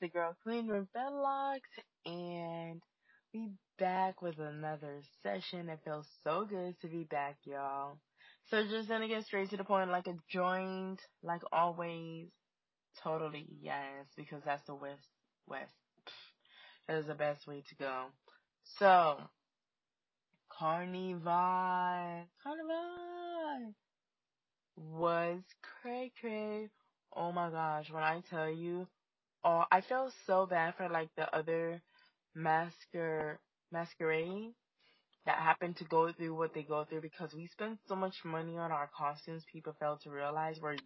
the girl Queen with Bedlocks, and we back with another session. It feels so good to be back, y'all. So just gonna get straight to the point, like a joint, like always. Totally yes, because that's the West West. That is the best way to go. So, Carnival, Carnival was cray cray. Oh my gosh, when I tell you, oh, I felt so bad for like the other masquer masquerade that happened to go through what they go through because we spent so much money on our costumes. People fail to realize we're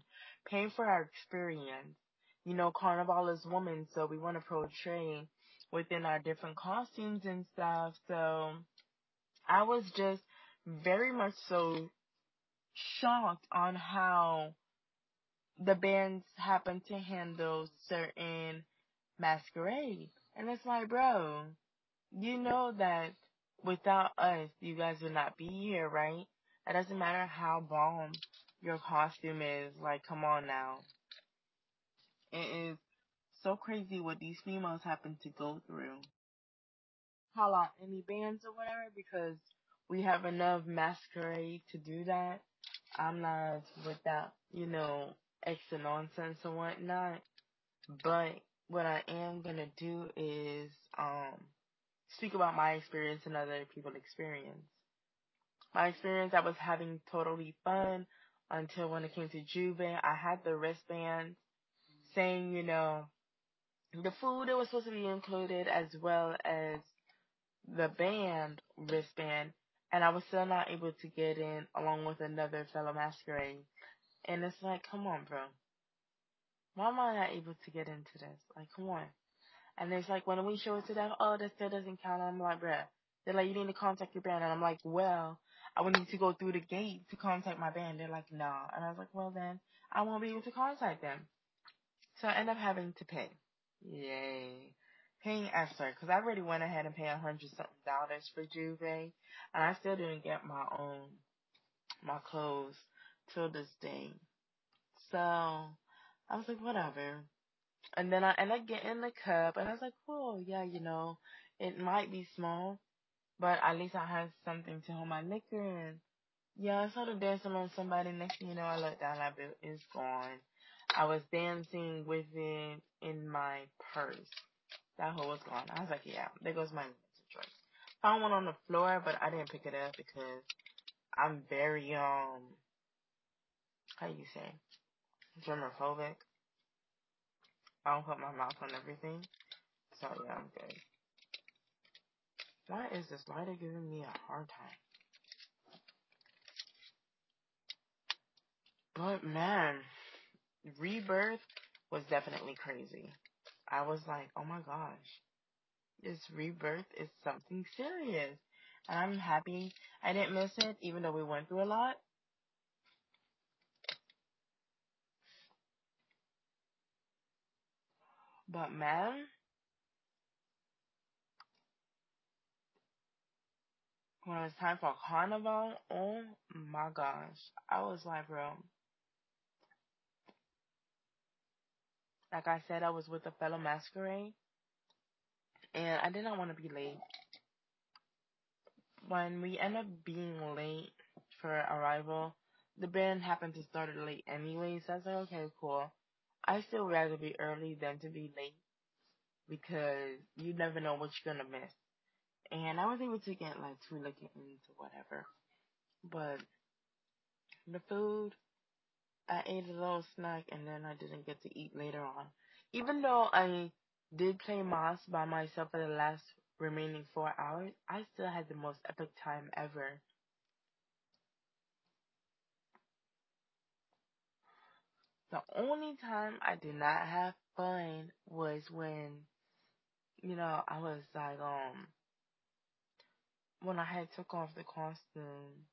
paying for our experience. You know, Carnival is woman, so we want to portray within our different costumes and stuff. So I was just very much so shocked on how the bands happen to handle certain masquerade. And it's like, bro, you know that without us, you guys would not be here, right? It doesn't matter how bomb your costume is. Like, come on now. It is so crazy what these females happen to go through. Out any bands or whatever because we have enough masquerade to do that. I'm not with that, you know, extra nonsense and whatnot. But what I am gonna do is um speak about my experience and other people's experience. My experience, I was having totally fun until when it came to Jouvert. I had the wristband saying, you know, the food that was supposed to be included as well as the band wristband, and I was still not able to get in along with another fellow masquerade. And it's like, come on, bro. Why am I not able to get into this? Like, come on. And it's like, when we show it to them, oh, this still doesn't count. I'm like, bruh. They're like, you need to contact your band. And I'm like, well, I would need to go through the gate to contact my band. They're like, nah. And I was like, well, then I won't be able to contact them. So I end up having to pay. Yay. Paying extra, because I already went ahead and paid a hundred something dollars for Jouvert, and I still didn't get my own, my clothes till this day. So, I was like, whatever. And then I ended up getting the cup, and I was like, oh, yeah, you know, it might be small, but at least I have something to hold my liquor in. Yeah, I started dancing on somebody. Next thing you know, I looked down, that bill is gone. I was dancing with it in my purse. That hoe was gone. I was like, yeah, there goes my choice. Found one on the floor, but I didn't pick it up because I'm very, um, how you say, germophobic. I don't put my mouth on everything. So yeah, I'm good. Why is this lighter giving me a hard time? But man, Rebirth was definitely crazy. I was like, oh my gosh, this rebirth is something serious. And I'm happy I didn't miss it, even though we went through a lot. But man, when it was time for carnival, oh my gosh, I was like, bro. Like I said, I was with a fellow masquerade, and I did not want to be late. When we end up being late for arrival, the band happened to start late anyway, so I was like, okay, cool. I still rather be early than to be late because you never know what you're gonna miss. And I was able to get like two looking into whatever. But the food, I ate a little snack and then I didn't get to eat later on. Even though I did play mas by myself for the last remaining four hours, I still had the most epic time ever. The only time I did not have fun was when, you know, I was like, um, when I had took off the costume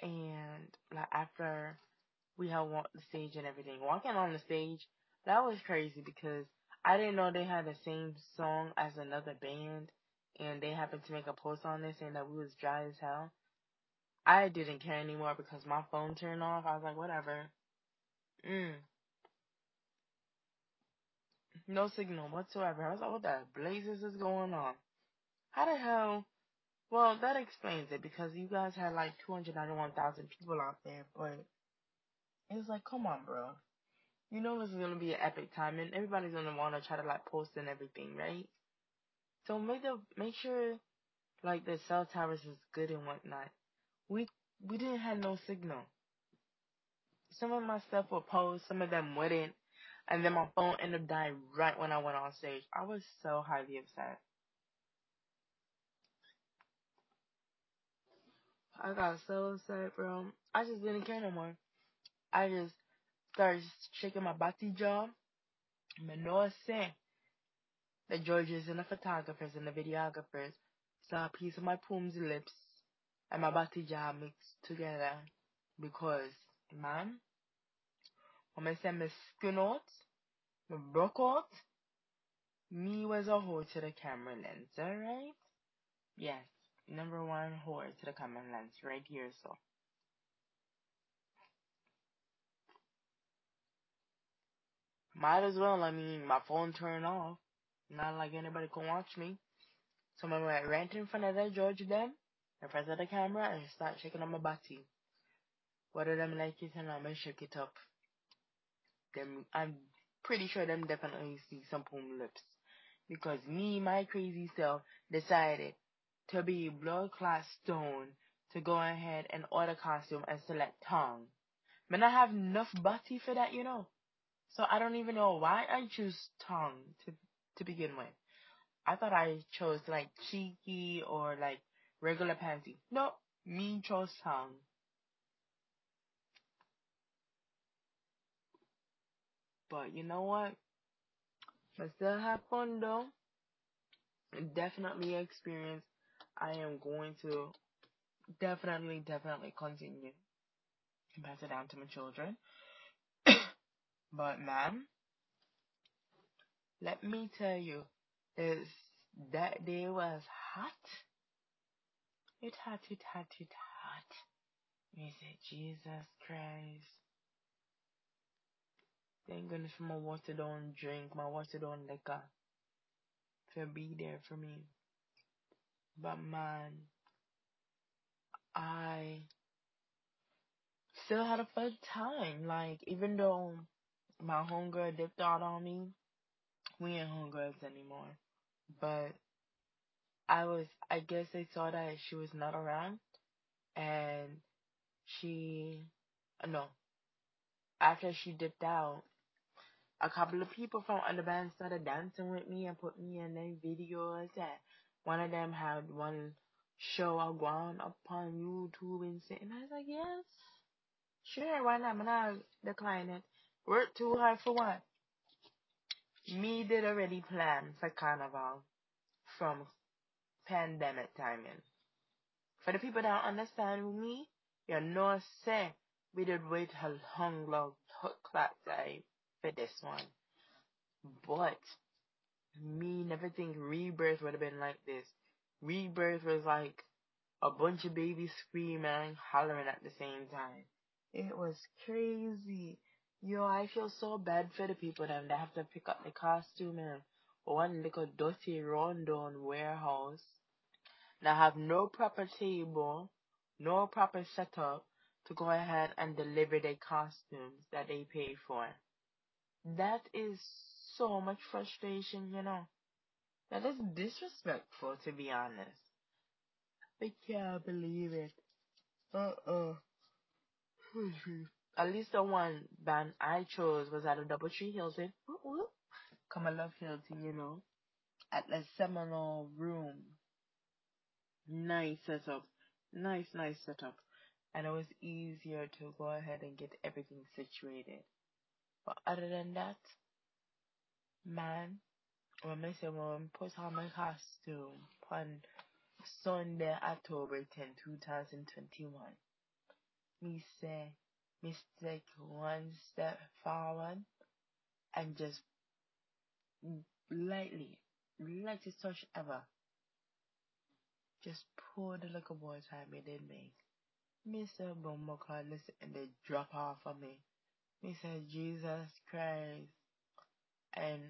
and like after we had walked the stage and everything, walking on the stage, that was crazy because I didn't know they had the same song as another band and they happened to make a post on this saying that we was dry as hell. I didn't care anymore because my phone turned off. I was like, whatever. Mm. No signal whatsoever. I was like, what the blazes is going on? How the hell? Well, that explains it because you guys had like 291,000 people out there, but it's like, come on, bro. You know this is gonna be an epic time, and everybody's gonna wanna try to like post and everything, right? So make the make sure like the cell towers is good and whatnot. We we didn't have no signal. Some of my stuff would post, some of them wouldn't, and then my phone ended up dying right when I went on stage. I was so highly upset. I got so upset, bro. I just didn't care no more. I just started shaking my body jaw. Manoa saying the Georges and the photographers and the videographers saw a piece of my poom's lips and my body jaw mixed together because, man, said my skin out, my broke out, me was a whore to the camera lens, alright? Yes, number one whore to the camera lens right here, so. Might as well, I mean, my phone turned off. Not like anybody can watch me. So I went right in front of the judge then, in front of the camera, and start shaking on my body. Whether them like it or not, I shake it up. Them, I'm pretty sure them definitely see some poom lips. Because me, my crazy self, decided to be blood clot stone to go ahead and order costume and select tongue. But I have enough body for that, you know. So I don't even know why I choose tongue to to begin with. I thought I chose like cheeky or like regular pansy. No, me chose tongue. But you know what? I still have fun though. Definitely experience. I am going to definitely, definitely continue and pass it down to my children. but man, let me tell you, is that day was hot. It hot, it hot, it hot. Me say, Jesus Christ. Thank goodness for my water don't drink, my water don't liquor. To be there for me. But man, I still had a fun time. Like, even though my homegirl dipped out on me, we ain't homegirls anymore. But I was, I guess they saw that she was not around and she, no, after she dipped out, a couple of people from other bands started dancing with me and put me in their videos. And one of them had one show I gone up on YouTube and shit. And I was like, yes, sure, why not? I'm not decline it. Work too hard for what? Me did already plan for Carnival from pandemic timing. For the people that understand me, you know say we did wait a long, long clock time for this one. But me never think rebirth would have been like this. Rebirth was like a bunch of babies screaming and hollering at the same time. It was crazy. Yo, I feel so bad for the people that have to pick up the costume and one little dirty rundown warehouse that have no proper table, no proper setup to go ahead and deliver their costumes that they paid for. That is so much frustration, you know. That is disrespectful, to be honest. I can't believe it. Uh-uh. At least the one band I chose was at a Doubletree Hilton. Come, I love Hilton, you know. At the Seminole Room. Nice setup. Nice, nice setup. And it was easier to go ahead and get everything situated. But other than that, man, when I say when put on my costume on Sunday, October 10, 2021, me say, me take one step forward and just lightly, lightest touch ever, just pour the little boy's hand me did make. Say, Bumbo listen, and they drop off of me. Me said Jesus Christ. And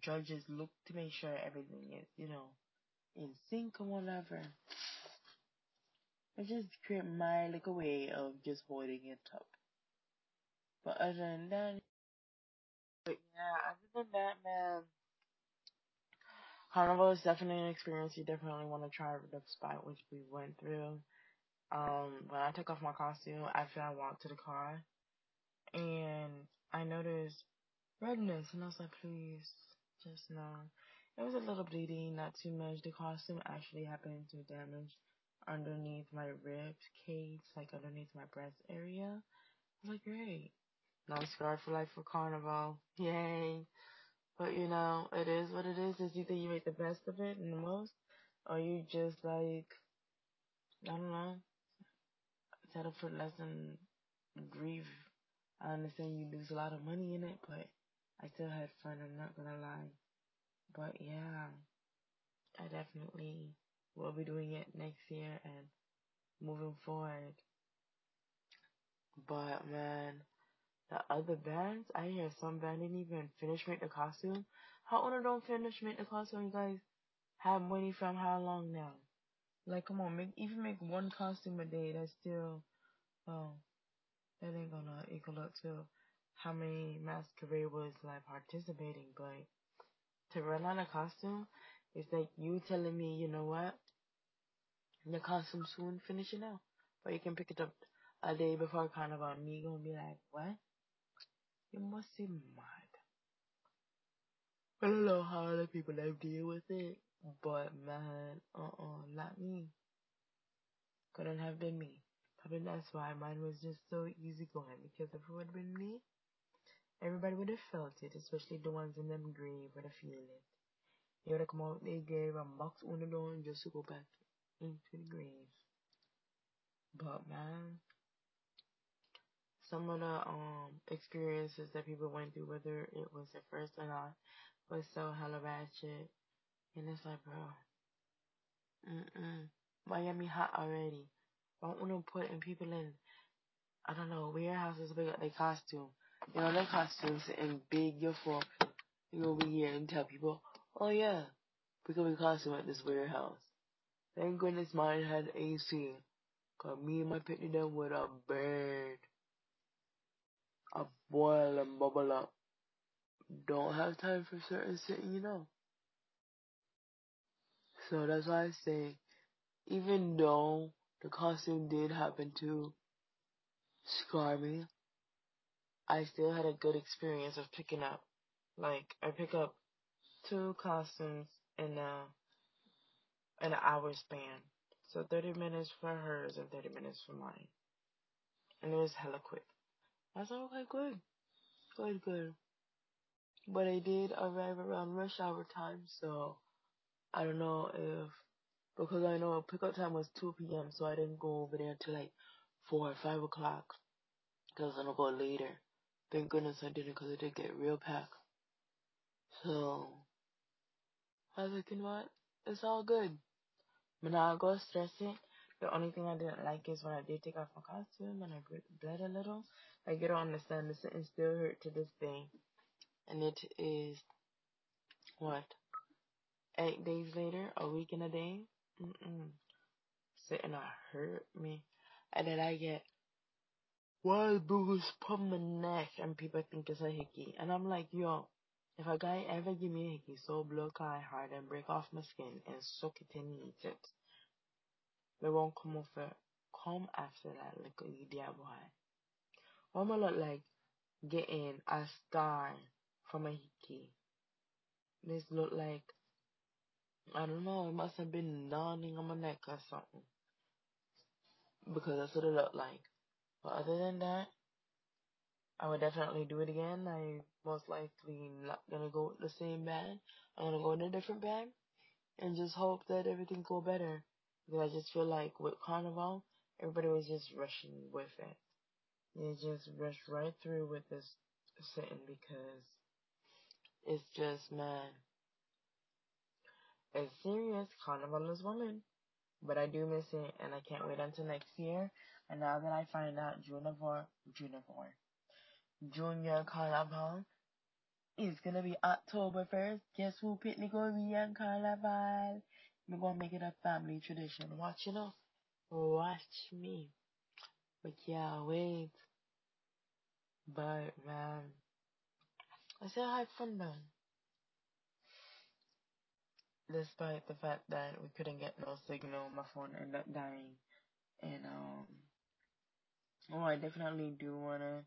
judges look to make sure everything is, you know, in sync or whatever. It just create my like a way of just holding it up. But other than that, but yeah, other than that, man, Carnival is definitely an experience you definitely want to try despite which we went through. Um, when I took off my costume, after I walked to the car, and I noticed redness, and I was like, please, just no. It was a little bleeding, not too much. The costume actually happened to damage underneath my rib cage, like underneath my breast area. I was like, great. No scar for life for carnival. Yay. But you know, it is what it is. It's either you make the best of it and the most, or you just like, I don't know, settle for less than grief. I understand you lose a lot of money in it, but I still had fun. I'm not gonna lie. But yeah, I definitely will be doing it next year and moving forward. But man, the other bands, I hear some band didn't even finish make the costume. How owner don't finish make the costume? You guys have money from how long now? Like, come on, make even make one costume a day. That's still, oh, that ain't gonna equal up to how many masquerade was like participating. But to run out of costume, it's like you telling me, you know what? The costume soon finishing now, but you can pick it up a day before carnival. Me gonna be like, what? You must be mad. I don't know how other people have deal with it, but man, uh-uh, not me. Couldn't have been me. Probably that's why mine was just so easy going, because if it would have been me, everybody would have felt it, especially the ones in them grave would have feel it. They would have come out their grave and box on the door just to go back into the grave. But man, some of the um experiences that people went through, whether it was their first or not, was so hella ratchet. And it's like, bro, mm-mm. Miami hot already. I don't want to put in people in, I don't know, warehouses big up their costume. You know, their costumes and big your fault. You go over here and tell people, oh yeah, because we could be costume at this warehouse. Thank goodness mine had AC. Cause me and my picnic them with have burned. A boil and bubble up. Don't have time for certain sitting, you know. So that's why I say, even though the costume did happen to scar me, I still had a good experience of picking up. Like, I pick up two costumes in a, an hour span. So 30 minutes for hers and 30 minutes for mine. And it was hella quick. I like, okay, good. Good, good. But I did arrive around rush hour time, so I don't know if because I know pickup time was 2 p.m., so I didn't go over there until like 4 or 5 o'clock because I'm gonna go later. Thank goodness I didn't because it did get real packed. So I was like, you know what? It's all good. But now I go stress it. The only thing I didn't like is when I did take off my costume and I bled a little. Like, you don't understand. The sentence still hurt to this day. And it is, what? Eight days later, a week and a day? Mm-mm. Sitting I hurt me. And then I get wild bruise from my neck and people think it's a hickey. And I'm like, yo, if a guy ever give me a hickey so blood clot hard and break off my skin and suck it in and eat it, they won't come it. Come after that like a idiot boy. What am I look like getting a star from a hickey? This look like I don't know, it must have been gnawing on my neck or something. Because that's what it looked like. But other than that, I would definitely do it again. I most likely not gonna go with the same band. I'm gonna go in a different band and just hope that everything go better. Because I just feel like with Carnival, everybody was just rushing with it. They just rushed right through with this sitting because it's just man. It's serious. Carnival is woman. But I do miss it and I can't wait until next year. And now that I find out Junior Junior Junior Carnival It's gonna be October 1st. Guess who picnic gonna be on Carnival? We're gonna make it a family tradition. Watch you know. Watch me. But yeah, wait. But man, I still had fun though. Despite the fact that we couldn't get no signal, my phone ended up dying. And um, oh, I definitely do wanna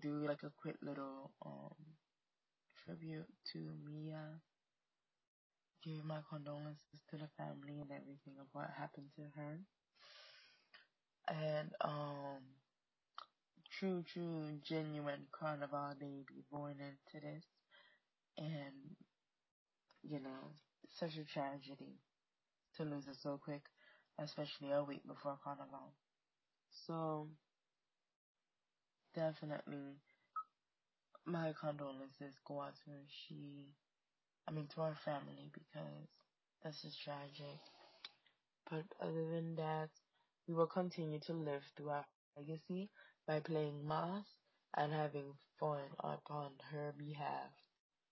do like a quick little um tribute to Mia. Give my condolences to the family and everything of what happened to her. And um true, true, genuine carnival baby born into this. And, you know, such a tragedy to lose it so quick, especially a week before carnival. So, definitely, my condolences go out to her. She, I mean, to our family because this is tragic. But other than that, we will continue to live through our legacy by playing mass and having fun upon her behalf.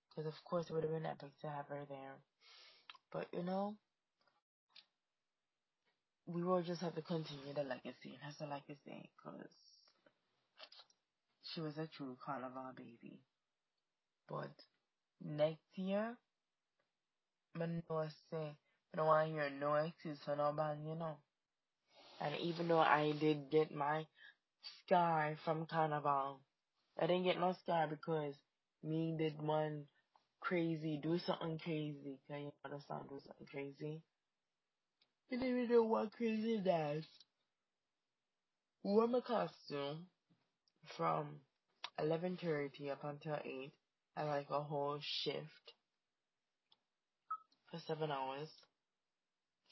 Because of course it would have been epic to have her there. But you know, we will just have to continue the legacy. That's can say. Because she was a true carnival baby. But next year, I know say, I don't want to hear no excuse for no band, you know. And even though I did get my scar from carnival, I didn't get no scar because me did one crazy, do something crazy. Can you understand? Do something crazy. I didn't even know what crazy that. Wore my costume from 11.30 up until 8. I like a whole shift for 7 hours.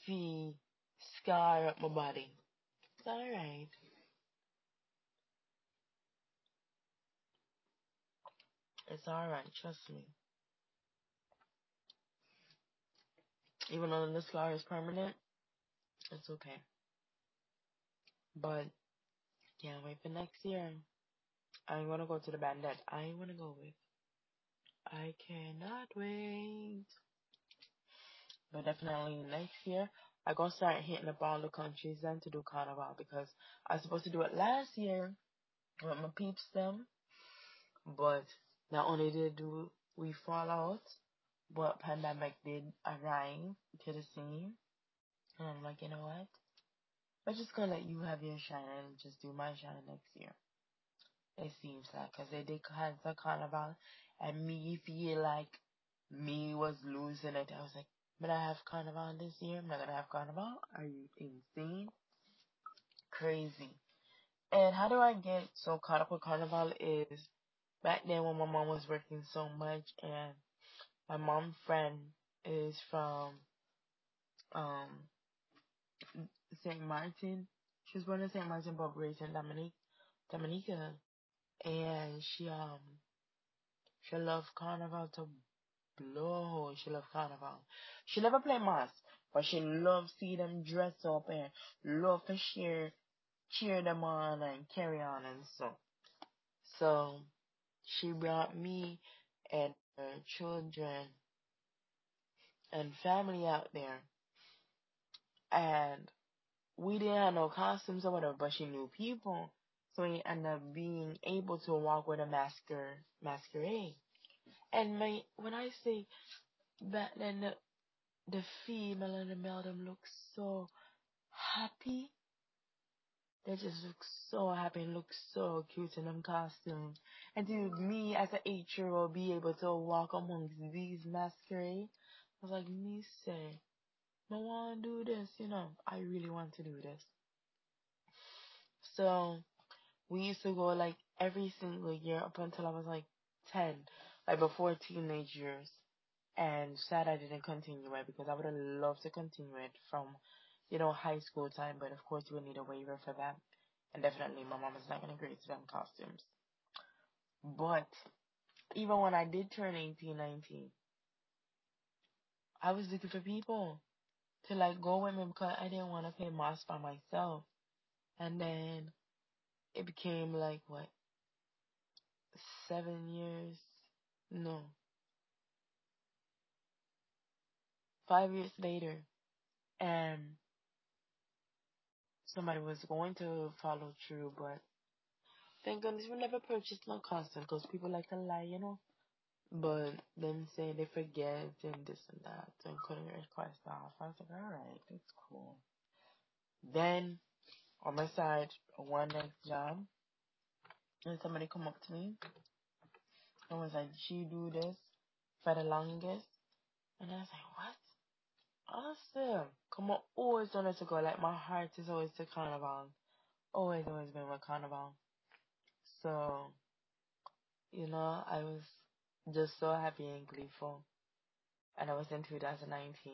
Fee scar up my body. It's alright. It's alright, trust me. Even though the scar is permanent, it's okay. But, yeah, wait for next year. I'm gonna go to the band that I wanna go with. I cannot wait. But definitely next year, I gonna start hitting up all the countries then to do carnival because I was supposed to do it last year with my peeps them. But not only did we fall out, but pandemic did arrive to the scene. And I'm like, you know what? I'm just gonna let you have your shine and just do my shine next year. It seems like, cause they did cancel carnival, and me feel like me was losing it. I was like, but I have carnival this year. I'm not gonna have carnival. Are you insane? Crazy. And how do I get so caught up with carnival is back then when my mom was working so much and my mom friend is from um St. Martin. She was born in St. Martin but raised in Dominica. And she um she loved carnival to blow. She loved carnival. She never played mass, but she loved see them dress up and love to cheer cheer them on and carry on and so. So she brought me and children and family out there. And we didn't have no costumes or whatever, but she knew people. So we ended up being able to walk with a masquer masquerade. And my when I say back then the, the female and the male them look so happy. They just look so happy and look so cute in them costumes. And to me as an eight year old be able to walk amongst these masquerade, I was like, me say, I want to do this, you know. I really want to do this. So we used to go like every single year up until I was like 10, like before teenage years. And sad I didn't continue it because I would have loved to continue it from, you know, high school time. But of course, you would need a waiver for that. And definitely my mom is not going to agree to them costumes. But even when I did turn 18, 19, I was looking for people to like go with me because I didn't want to pay mass by myself. And then it became like what seven years No. Five years later, and somebody was going to follow through, but thank goodness we never purchased no costume because people like to lie, you know. But then say they forget and this and that and couldn't request off. I was like, alright, that's cool. Then on my side, one next job, and somebody come up to me and was like, she do this for the longest. And I was like, what? Awesome. Come on, always wanted to go. Like my heart is always to carnival. Always, always been with carnival. So, you know, I was just so happy and gleeful. And I was in 2019.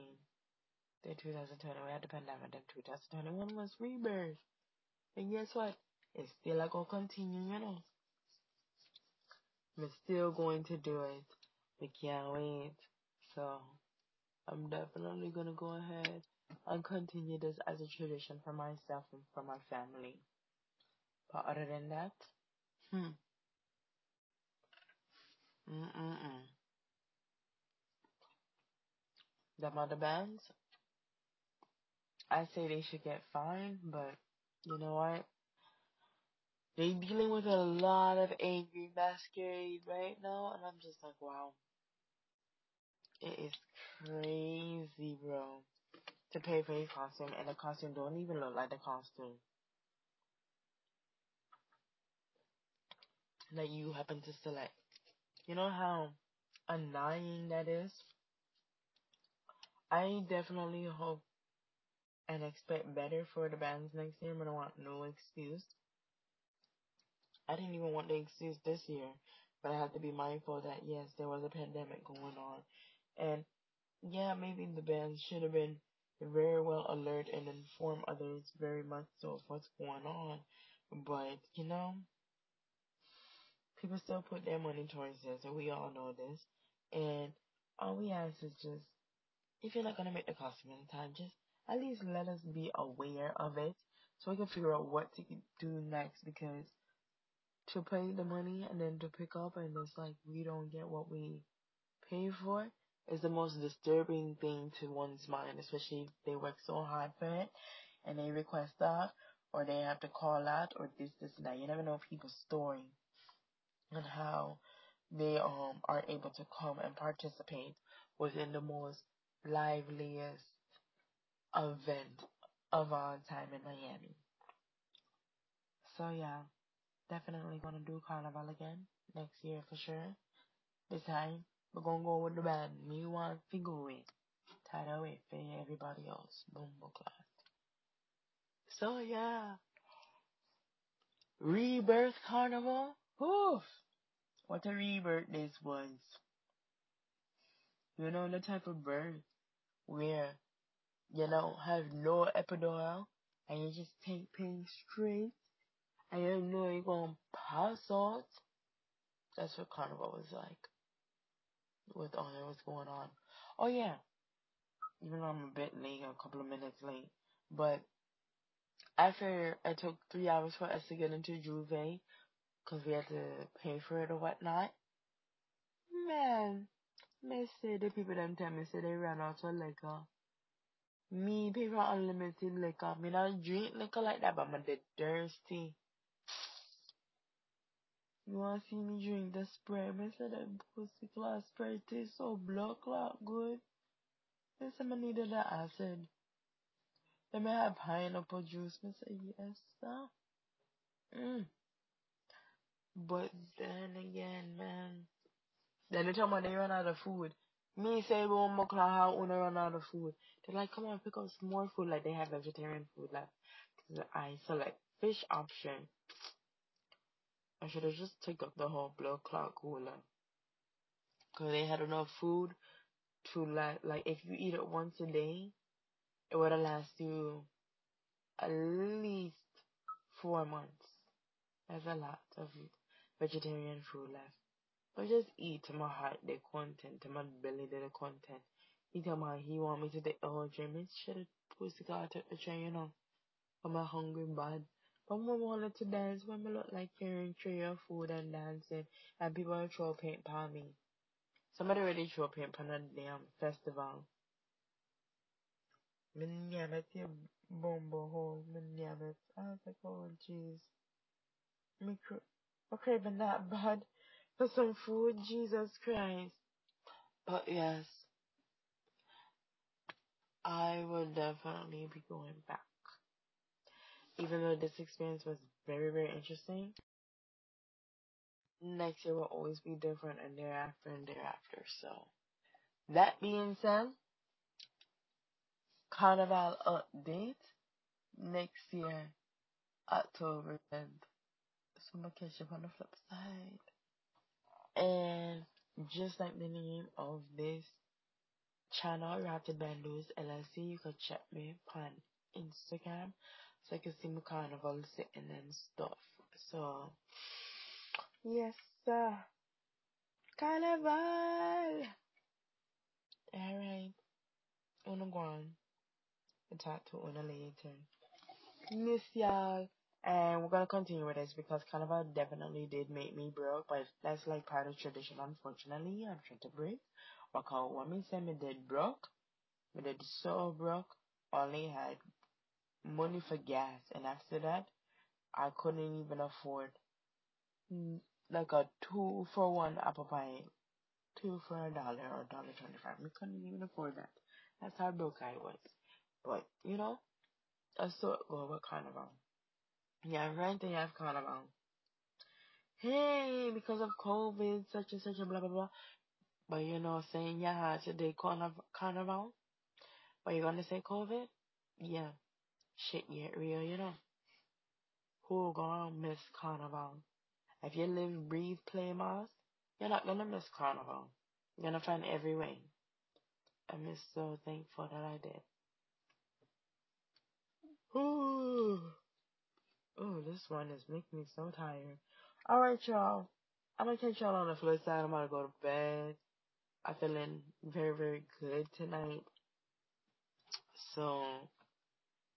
Then 2020, we had the pandemic. Then 2021 was rebirth. And guess what? It's still like gonna continue, you know. We're still going to do it. We can't wait. So, I'm definitely gonna go ahead and continue this as a tradition for myself and for my family. But other than that, hmm. Mm-mm-mm. Them other bands, I say they should get fined, but you know what? They're dealing with a lot of angry masquerade right now, and I'm just like, wow. It is crazy, bro. To pay for a costume, and the costume don't even look like the costume. That you happen to select. You know how annoying that is? I definitely hope and expect better for the bands next year, but I want no excuse. I didn't even want the excuse this year, but I have to be mindful that yes, there was a pandemic going on. And yeah, maybe the bands should have been very well alert and inform others very much so of what's going on. But, you know, people still put their money towards this, and we all know this. And all we ask is just, if you're not gonna make the costume in time, just at least let us be aware of it, so we can figure out what to do next. Because to pay the money and then to pick up, and it's like we don't get what we pay for, is the most disturbing thing to one's mind, especially if they work so hard for it and they request that, or they have to call out, or this, this, and that. You never know people's story and how they um are able to come and participate within the most liveliest event of all time in Miami. So yeah, definitely gonna do carnival again next year for sure. This time we're gonna go with the band. Me want to go it. Tied away for everybody else. Boom boom, class. So yeah. Rebirth Carnival. Oof. What a rebirth this was. You know the type of birth where you don't have no epidural and you just take pain straight and you know you're gonna pass out. That's what carnival was like. With all that was going on. Oh yeah. Even though I'm a bit late, a couple of minutes late. But after I took three hours for us to get into Jouvert, because we had to pay for it or whatnot, man, me say the people them tell me say they ran out of liquor. Me pay for unlimited liquor. Me not drink liquor like that, but I'm dead thirsty. You wanna see me drink the spray? Me say that pussy class spray tastes so blood clot good. Me say me needed the acid. Let me have pineapple juice. Me say yes, sir. Mm. But then again, man. Then they tell me they run out of food. Me say more clock how wanna run out of food. They're like, come on, pick up some more food. Like they have vegetarian food. Cause I select fish option. I should have just took up the whole blood clot cooler. Cause they had enough food to like, like if you eat it once a day, it would have last you at least four months. That's a lot of vegetarian food left. But just eat to my heart the content, to my belly the content. He tell me he want me to take the whole tray. Me should have pussy got took the train, you know. I'm a hungry bad. But we wanted to dance when I look like carrying tray of food and dancing and people are throw paint upon me. Somebody already threw paint on a damn festival. Minyamet, you bumbo hole, Minyamet. I was like, oh jeez. Me cra- we're craving that bad for some food, Jesus Christ. But yes, I will definitely be going back. Even though this experience was very, very interesting, next year will always be different and thereafter and thereafter. So, that being said, Carnival update next year, October 10th. So I'm gonna catch up on the flip side. And just like the name of this channel, RawTid Bandhus LLC, you can check me on Instagram so you can see my carnival sitting and stuff. So, yes, sir. Carnival! Alright. Una go on. I'll talk to Una later. Miss y'all. And we're gonna continue with this because Carnival definitely did make me broke, but that's like part of tradition. Unfortunately, I'm trying to break. Because when me say me did broke, me did so broke, only had money for gas, and after that, I couldn't even afford like a two for one apple pie, two for a dollar or dollar twenty five. We couldn't even afford that. That's how broke I was. But you know, I it go with Carnival. Yeah, right there you have Carnival. Hey, because of COVID, such and such and blah blah blah. But you know, saying yeah, today Carnival, Carnival. But you gonna say COVID? Yeah, shit get real, you know. Who gonna miss Carnival? If you live, breathe, play mas, you're not gonna miss Carnival. You're gonna find every way. I'm just so thankful that I did. Ooh. Oh, this one is making me so tired. Alright, y'all. I'm gonna catch y'all on the flip side. I'm gonna go to bed. I'm feeling very, very good tonight. So,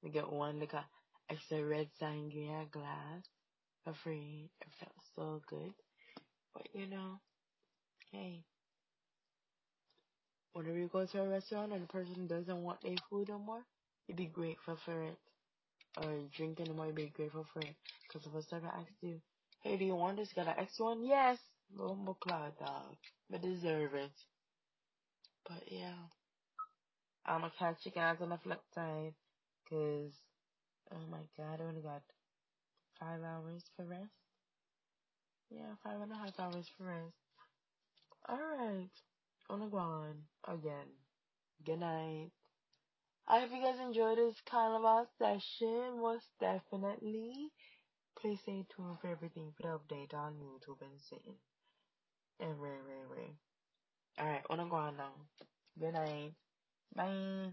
we get one a extra red sangria glass for free. It felt so good. But you know, hey, whenever you go to a restaurant and the person doesn't want their food anymore, you'd be grateful for it. Or drink anymore, you'd be grateful for it. Because if I ever asked you, hey, do you want this? Got an extra one? Yes. Bumbo cloud dog. But deserve it. But yeah. I'm gonna catch you guys on the flip side. Cause, oh my god, I only got five hours for rest. Yeah, five and a half hours for rest. Alright. Gonna go on again. Good night. I hope you guys enjoyed this kind of carnival session. Most definitely. Please stay tuned for everything for the update on YouTube and seeing. And ray, ray, ray. Alright, wanna go on now. Good night. Bye.